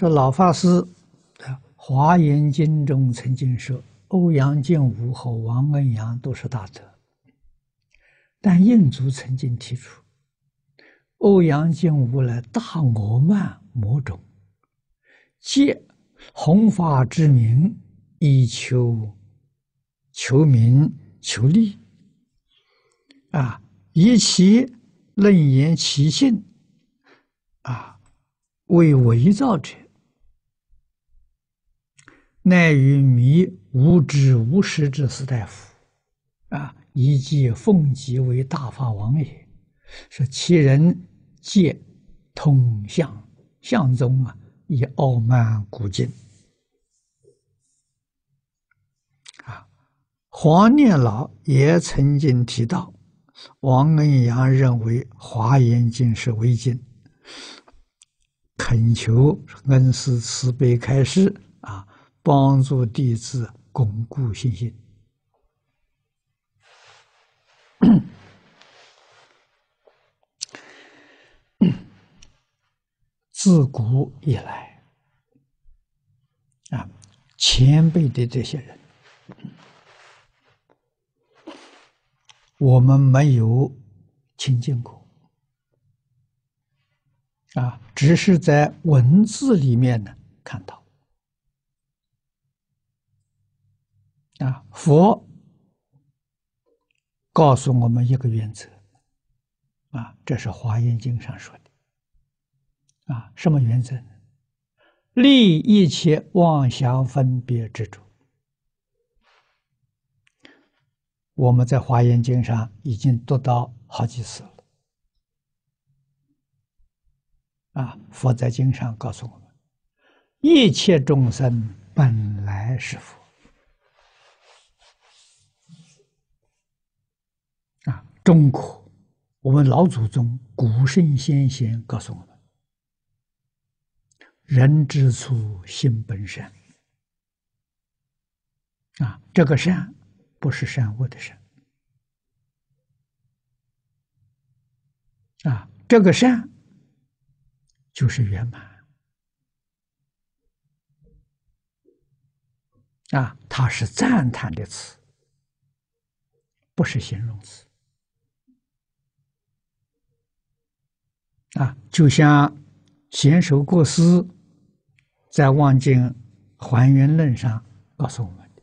这老法师《华严经》中曾经说，欧阳靖武和王恩阳都是大德，但印祖曾经提出，欧阳靖武乃大我慢魔种，借弘法之名以求求名求利，啊，以其论言其信，啊，为伪造者。乃与迷无知无识之士大夫，啊，以及奉己为大法王也。说其人借通相相宗啊，以傲慢古今。啊，黄念老也曾经提到，王恩阳认为《华严经》是伪经，恳求恩师慈悲开示。帮助弟子巩固信心。自古以来，啊，前辈的这些人，我们没有亲近过，啊，只是在文字里面呢看到。啊，佛告诉我们一个原则，啊，这是《华严经》上说的，啊，什么原则呢？立一切妄想分别执着。我们在《华严经》上已经读到好几次了，啊，佛在经上告诉我们，一切众生本来是佛。中国，我们老祖宗、古圣先贤告诉我们：“人之初，性本善。”啊，这个善不是善恶的善，啊，这个善就是圆满。啊，它是赞叹的词，不是形容词。啊，就像贤首过师在《望经还原论》上告诉我们的：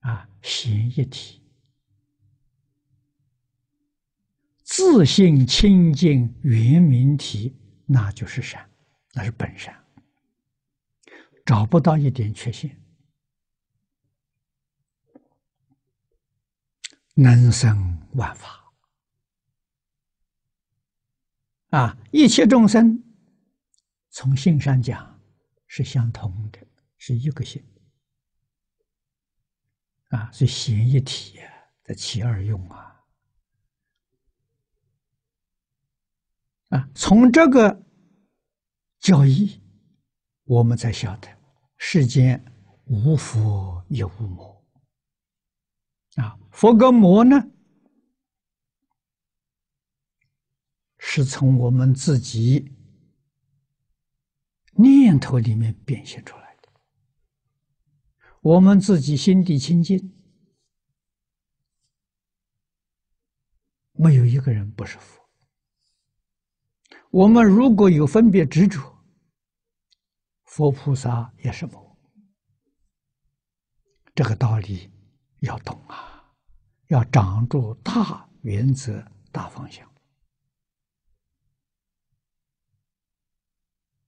啊，显一体，自性清净圆明体，那就是善，那是本善，找不到一点缺陷，能生万法。啊，一切众生从性上讲是相同的，是一个性。啊，所以显一体呀，得其二用啊。啊，从这个教义，我们才晓得世间无佛也无魔。啊，佛跟魔呢？是从我们自己念头里面变现出来的。我们自己心地清净，没有一个人不是佛。我们如果有分别执着，佛菩萨也是佛。这个道理要懂啊，要掌住大原则、大方向。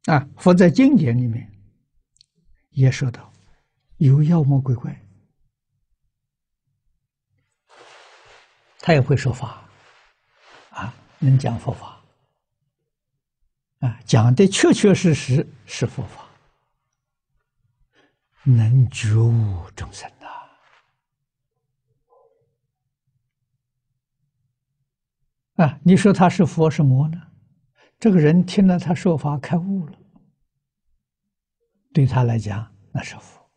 啊，佛在经典里面也说到，有妖魔鬼怪，他也会说法，啊，能讲佛法，啊，讲的确确实实是佛法，能觉悟众生的，啊，你说他是佛是魔呢？这个人听了他说法开悟了，对他来讲那是佛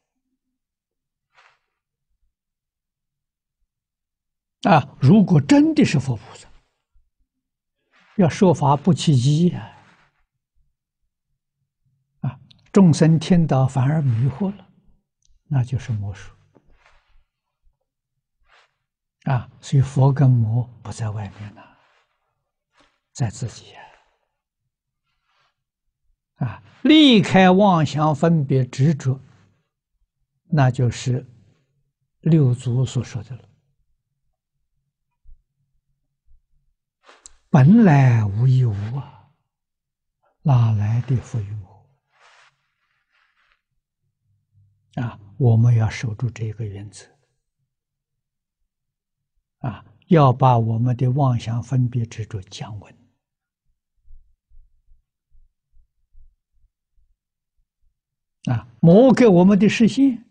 啊！如果真的是佛菩萨，要说法不起乩呀，众生听到反而迷惑了，那就是魔术。啊，所以佛跟魔不在外面了，在自己呀。啊，离开妄想分别执着，那就是六祖所说的了。本来无一物啊，哪来的佛与魔？啊，我们要守住这个原则。啊，要把我们的妄想分别执着降温。啊，魔给我们的视线，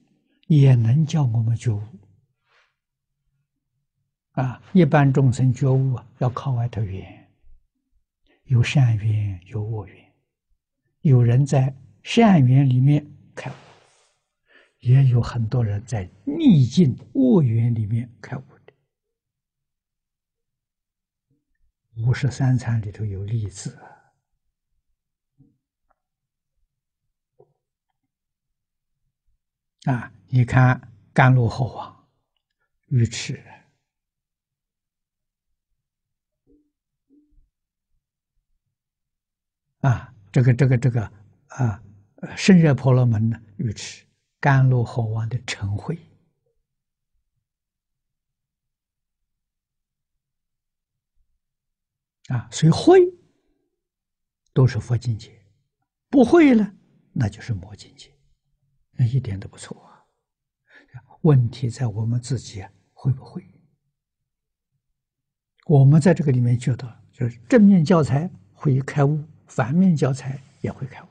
也能叫我们觉悟。啊，一般众生觉悟啊，要靠外头缘，有善缘，有恶缘，有人在善缘里面开悟，也有很多人在逆境恶缘里面开悟的。五十三参里头有例子啊！啊你看甘露后王愚痴啊，这个这个这个啊，胜热婆罗门呢愚痴，甘露猴王的成会。啊，所以会都是佛境界，不会了，那就是魔境界，那一点都不错啊。问题在我们自己，会不会？我们在这个里面觉得，就是正面教材会开悟，反面教材也会开悟。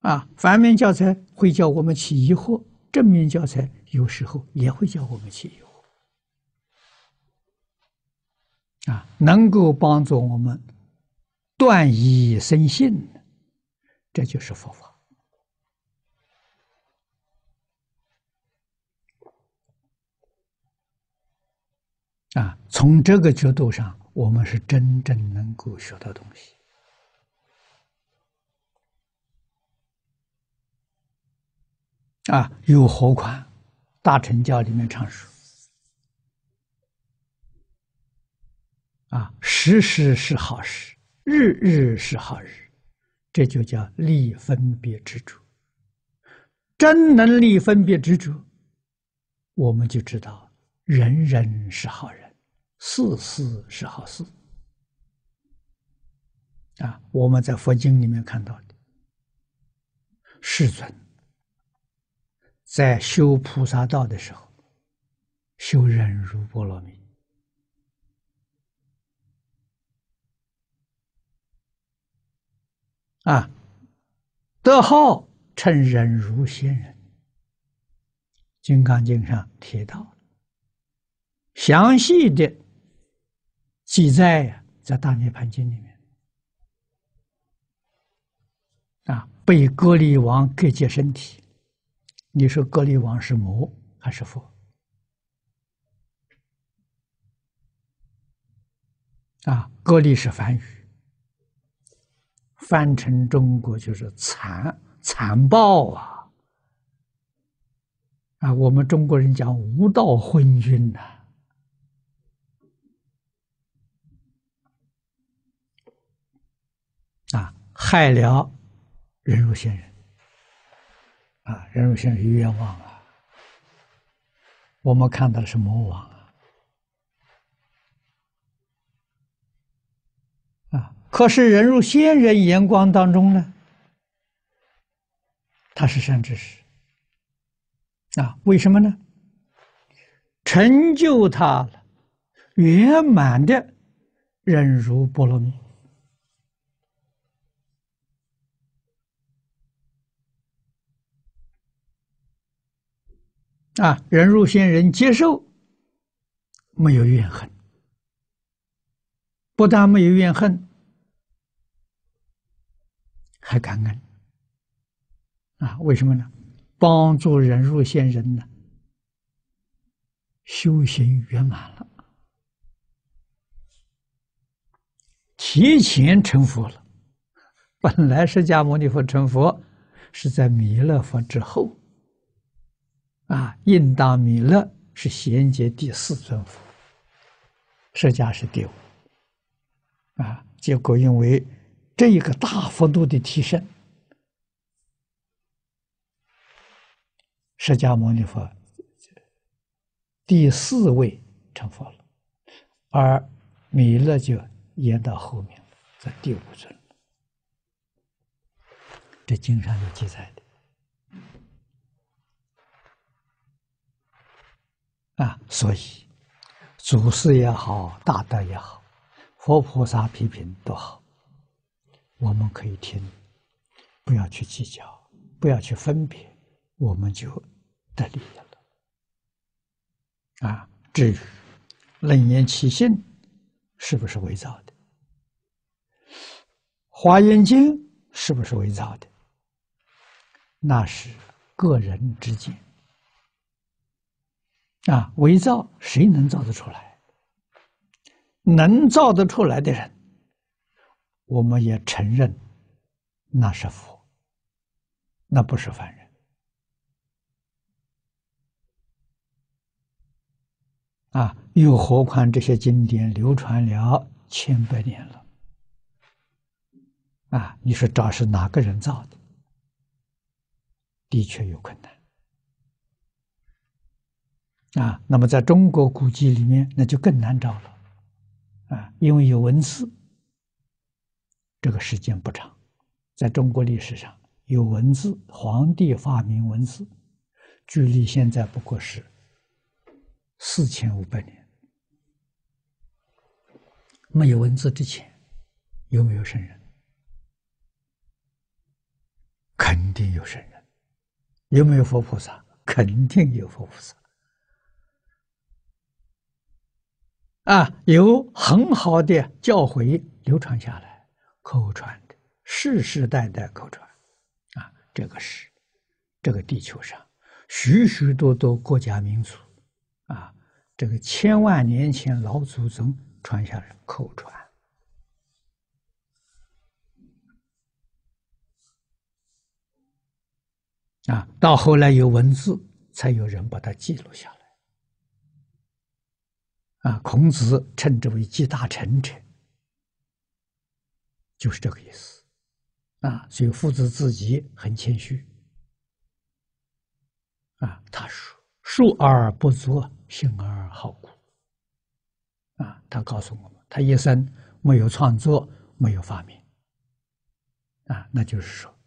啊，反面教材会叫我们起疑惑，正面教材有时候也会叫我们起疑惑。啊，能够帮助我们断疑生信，这就是佛法。啊，从这个角度上，我们是真正能够学到东西。啊，又何况大乘教里面常说。啊，时时是好时，日日是好日，这就叫离分别之主。真能离分别之主，我们就知道人人是好人，事事是好事。啊，我们在佛经里面看到的，世尊在修菩萨道的时候，修忍辱波罗蜜。啊，得号称忍辱仙人，《金刚经》上提到，详细的记载呀，在《大涅槃经》里面。啊，被歌利王割截身体，你说歌利王是魔还是佛？啊，歌利是梵语。翻成中国就是残残暴啊！啊，我们中国人讲无道昏君呐，害了忍辱仙人，啊，忍辱仙人冤枉啊！我们看到的是魔王啊！啊。可是忍辱仙人眼光当中呢，他是善知识啊？为什么呢？成就他了圆满的忍辱波罗蜜啊！忍辱仙人接受，没有怨恨，不但没有怨恨。还感恩啊？为什么呢？帮助人入仙人呢，修行圆满了，提前成佛了，本来释迦牟尼佛成佛是在弥勒佛之后，啊，应当弥勒是衔接第四尊佛，释迦是第五，啊，结果因为这一个大幅度的提升，释迦牟尼佛第四位成佛了，而弥勒就延到后面，在第五尊。这经上有记载的啊，所以祖师也好，大德也好，佛菩萨批评都好，我们可以听，不要去计较，不要去分别，我们就得利益了。啊，至于楞严起信是不是伪造的？华严经是不是伪造的？那是个人之见啊，伪造谁能造得出来？能造得出来的人，我们也承认那是佛，那不是凡人啊！又何况这些经典流传了千百年了啊！你说找是哪个人造的？的确有困难啊！那么在中国古籍里面，那就更难找了啊，因为有文字，这个时间不长。在中国历史上有文字，皇帝发明文字，距离现在不过是四千五百年。没有文字之前，有没有圣人？肯定有圣人。有没有佛菩萨？肯定有佛菩萨啊！有很好的教诲流传下来，口传的，世世代代口传啊！这个是这个地球上许许多多国家民族啊，这个千万年前老祖宗传下来口传。啊，到后来有文字，才有人把它记录下来。啊，孔子称之为集大成者，就是这个意思。啊，所以夫子自己很谦虚。啊，他说：“述而不作，信而好古。”啊，他告诉我们，他一生没有创作，没有发明。啊，那就是说，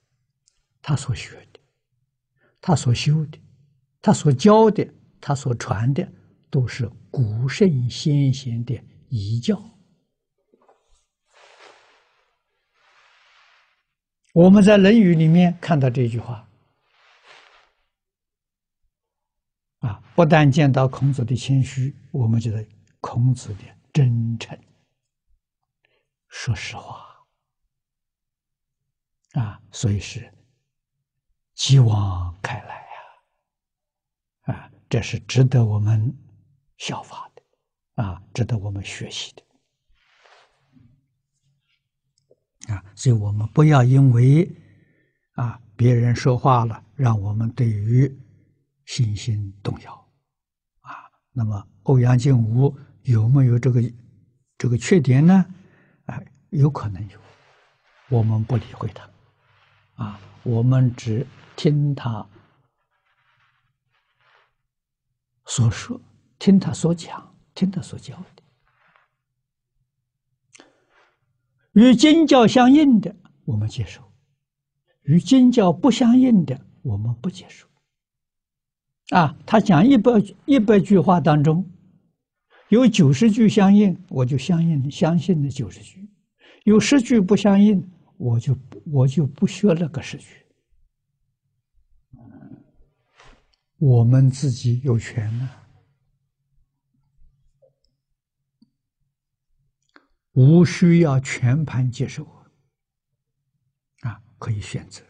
他所学的。他所修的，他所教的，他所传的，都是古圣先贤的遗教。我们在《论语》里面看到这句话，啊，不但见到孔子的谦虚，我们觉得孔子的真诚。说实话，啊，所以是。继往开来呀，啊，这是值得我们效法的，啊，值得我们学习的，啊，所以我们不要因为啊别人说话了，让我们对于信心动摇，啊，那么欧阳靖无有没有这个这个缺点呢？啊，有可能有，我们不理会他，啊，我们只。听他所说，听他所讲，听他所教的，与经教相应的，我们接受；与经教不相应的，我们不接受。啊，他讲一百一百句话当中，有九十句相应，我就相应相信那九十句；有十句不相应，我就我就不学那个十句。我们自己有权呢，无需要全盘接受啊，可以选择。